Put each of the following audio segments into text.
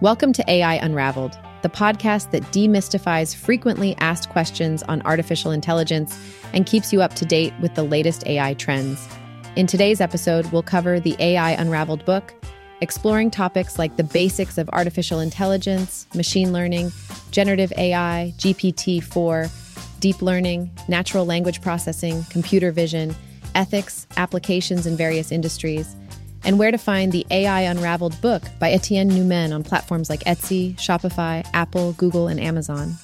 Welcome to AI Unraveled, the podcast that demystifies frequently asked questions on artificial intelligence and keeps you up to date with the latest AI trends. In today's episode, we'll cover the AI Unraveled book, exploring topics like the basics of artificial intelligence, machine learning, generative AI, GPT 4, deep learning, natural language processing, computer vision, ethics, applications in various industries and where to find the AI Unraveled book by Etienne Newman on platforms like Etsy, Shopify, Apple, Google, and Amazon.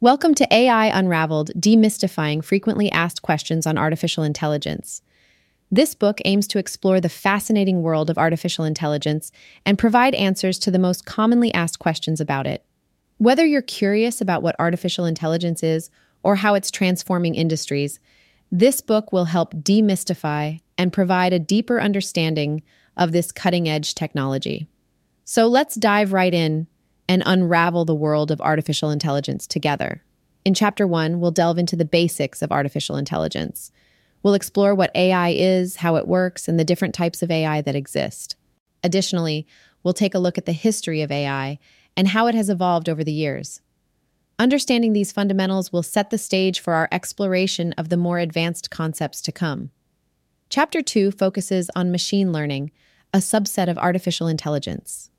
Welcome to AI Unraveled Demystifying Frequently Asked Questions on Artificial Intelligence. This book aims to explore the fascinating world of artificial intelligence and provide answers to the most commonly asked questions about it. Whether you're curious about what artificial intelligence is or how it's transforming industries, this book will help demystify and provide a deeper understanding of this cutting edge technology. So let's dive right in and unravel the world of artificial intelligence together. In Chapter 1, we'll delve into the basics of artificial intelligence. We'll explore what AI is, how it works, and the different types of AI that exist. Additionally, we'll take a look at the history of AI and how it has evolved over the years. Understanding these fundamentals will set the stage for our exploration of the more advanced concepts to come. Chapter 2 focuses on machine learning, a subset of artificial intelligence.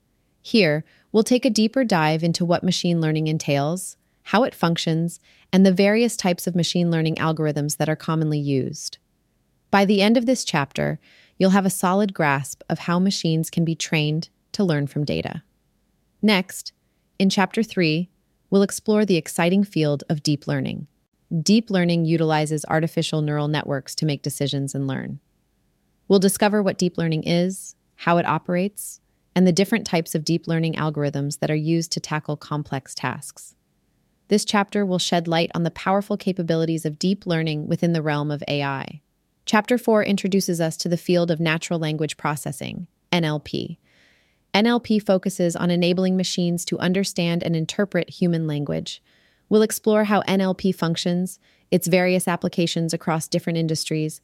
Here, we'll take a deeper dive into what machine learning entails, how it functions, and the various types of machine learning algorithms that are commonly used. By the end of this chapter, you'll have a solid grasp of how machines can be trained to learn from data. Next, in Chapter 3, we'll explore the exciting field of deep learning. Deep learning utilizes artificial neural networks to make decisions and learn. We'll discover what deep learning is, how it operates, and the different types of deep learning algorithms that are used to tackle complex tasks. This chapter will shed light on the powerful capabilities of deep learning within the realm of AI. Chapter 4 introduces us to the field of natural language processing, NLP, NLP focuses on enabling machines to understand and interpret human language. We'll explore how NLP functions, its various applications across different industries,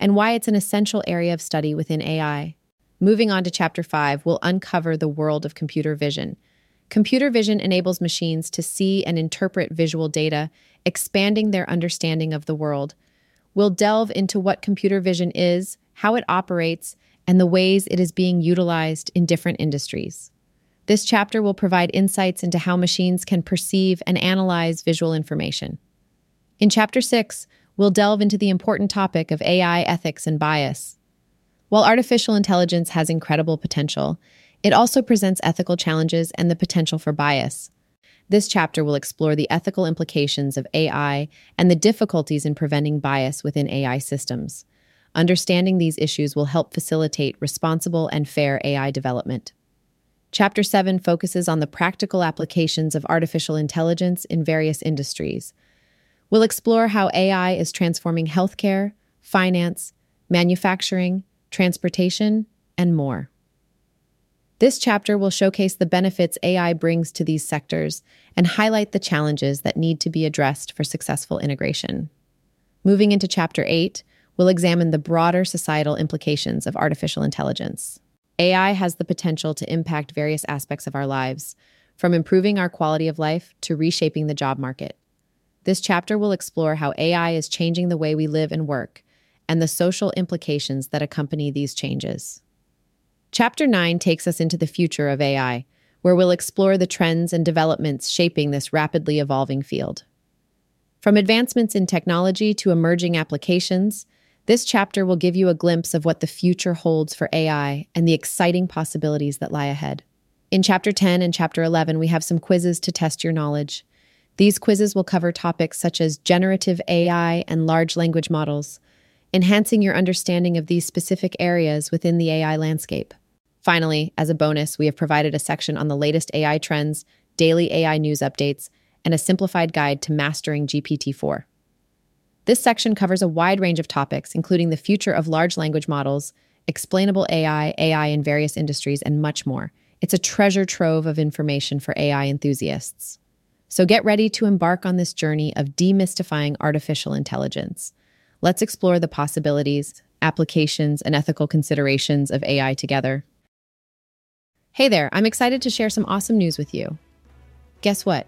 and why it's an essential area of study within AI. Moving on to Chapter 5, we'll uncover the world of computer vision. Computer vision enables machines to see and interpret visual data, expanding their understanding of the world. We'll delve into what computer vision is, how it operates, and the ways it is being utilized in different industries. This chapter will provide insights into how machines can perceive and analyze visual information. In Chapter 6, we'll delve into the important topic of AI ethics and bias. While artificial intelligence has incredible potential, it also presents ethical challenges and the potential for bias. This chapter will explore the ethical implications of AI and the difficulties in preventing bias within AI systems. Understanding these issues will help facilitate responsible and fair AI development. Chapter 7 focuses on the practical applications of artificial intelligence in various industries. We'll explore how AI is transforming healthcare, finance, manufacturing, transportation, and more. This chapter will showcase the benefits AI brings to these sectors and highlight the challenges that need to be addressed for successful integration. Moving into Chapter 8, we'll examine the broader societal implications of artificial intelligence. AI has the potential to impact various aspects of our lives, from improving our quality of life to reshaping the job market. This chapter will explore how AI is changing the way we live and work and the social implications that accompany these changes. Chapter 9 takes us into the future of AI, where we'll explore the trends and developments shaping this rapidly evolving field. From advancements in technology to emerging applications, this chapter will give you a glimpse of what the future holds for AI and the exciting possibilities that lie ahead. In Chapter 10 and Chapter 11, we have some quizzes to test your knowledge. These quizzes will cover topics such as generative AI and large language models, enhancing your understanding of these specific areas within the AI landscape. Finally, as a bonus, we have provided a section on the latest AI trends, daily AI news updates, and a simplified guide to mastering GPT 4. This section covers a wide range of topics, including the future of large language models, explainable AI, AI in various industries, and much more. It's a treasure trove of information for AI enthusiasts. So get ready to embark on this journey of demystifying artificial intelligence. Let's explore the possibilities, applications, and ethical considerations of AI together. Hey there, I'm excited to share some awesome news with you. Guess what?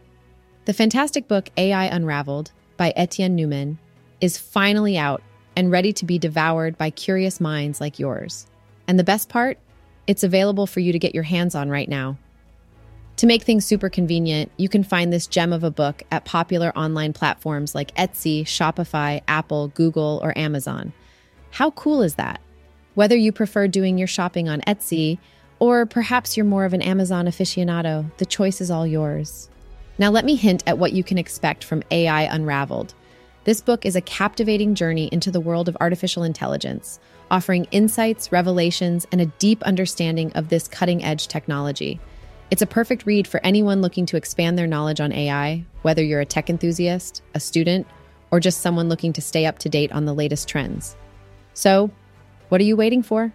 The fantastic book AI Unraveled by Etienne Newman is finally out and ready to be devoured by curious minds like yours. And the best part? It's available for you to get your hands on right now. To make things super convenient, you can find this gem of a book at popular online platforms like Etsy, Shopify, Apple, Google, or Amazon. How cool is that? Whether you prefer doing your shopping on Etsy, or perhaps you're more of an Amazon aficionado, the choice is all yours. Now, let me hint at what you can expect from AI Unraveled. This book is a captivating journey into the world of artificial intelligence, offering insights, revelations, and a deep understanding of this cutting edge technology. It's a perfect read for anyone looking to expand their knowledge on AI, whether you're a tech enthusiast, a student, or just someone looking to stay up to date on the latest trends. So, what are you waiting for?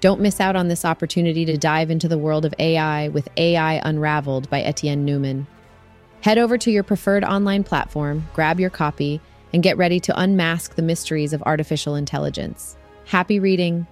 Don't miss out on this opportunity to dive into the world of AI with AI Unraveled by Etienne Newman. Head over to your preferred online platform, grab your copy, and get ready to unmask the mysteries of artificial intelligence. Happy reading!